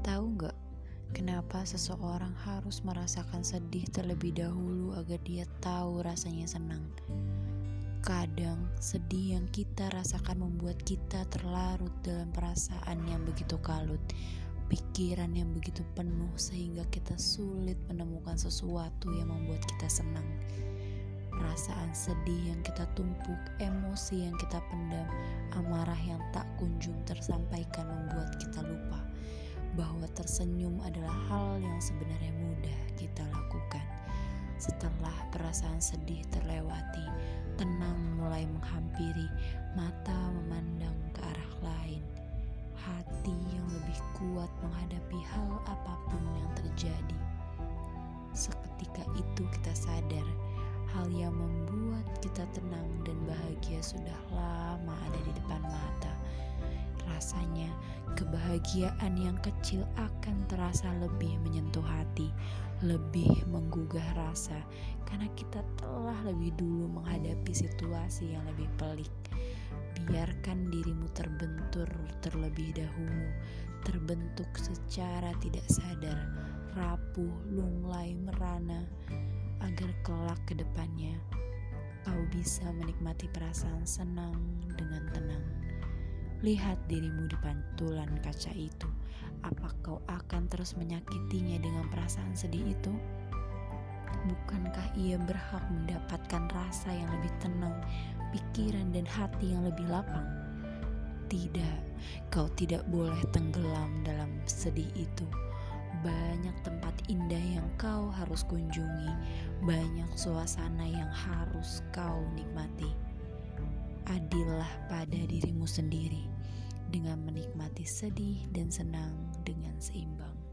Tahu nggak kenapa seseorang harus merasakan sedih terlebih dahulu agar dia tahu rasanya senang? Kadang sedih yang kita rasakan membuat kita terlarut dalam perasaan yang begitu kalut, pikiran yang begitu penuh sehingga kita sulit menemukan sesuatu yang membuat kita senang. Perasaan sedih yang kita tumpuk, emosi yang kita pendam, amarah yang tak kunjung tersampaikan membuat kita lupa bahwa tersenyum adalah hal yang sebenarnya mudah kita lakukan. Setelah perasaan sedih terlewati, tenang mulai menghampiri, mata memandang ke arah lain. Hati yang lebih kuat menghadapi hal apa pun yang terjadi. Seketika itu kita sadar hal yang membuat kita tenang dan bahagia sudah lama ada di depan mata rasanya kebahagiaan yang kecil akan terasa lebih menyentuh hati, lebih menggugah rasa, karena kita telah lebih dulu menghadapi situasi yang lebih pelik. Biarkan dirimu terbentur terlebih dahulu, terbentuk secara tidak sadar, rapuh, lunglai, merana, agar kelak ke depannya kau bisa menikmati perasaan senang dengan tenang. Lihat dirimu di pantulan kaca itu. Apa kau akan terus menyakitinya dengan perasaan sedih itu? Bukankah ia berhak mendapatkan rasa yang lebih tenang, pikiran dan hati yang lebih lapang? Tidak, kau tidak boleh tenggelam dalam sedih itu. Banyak tempat indah yang kau harus kunjungi, banyak suasana yang harus kau nikmati adillah pada dirimu sendiri dengan menikmati sedih dan senang dengan seimbang.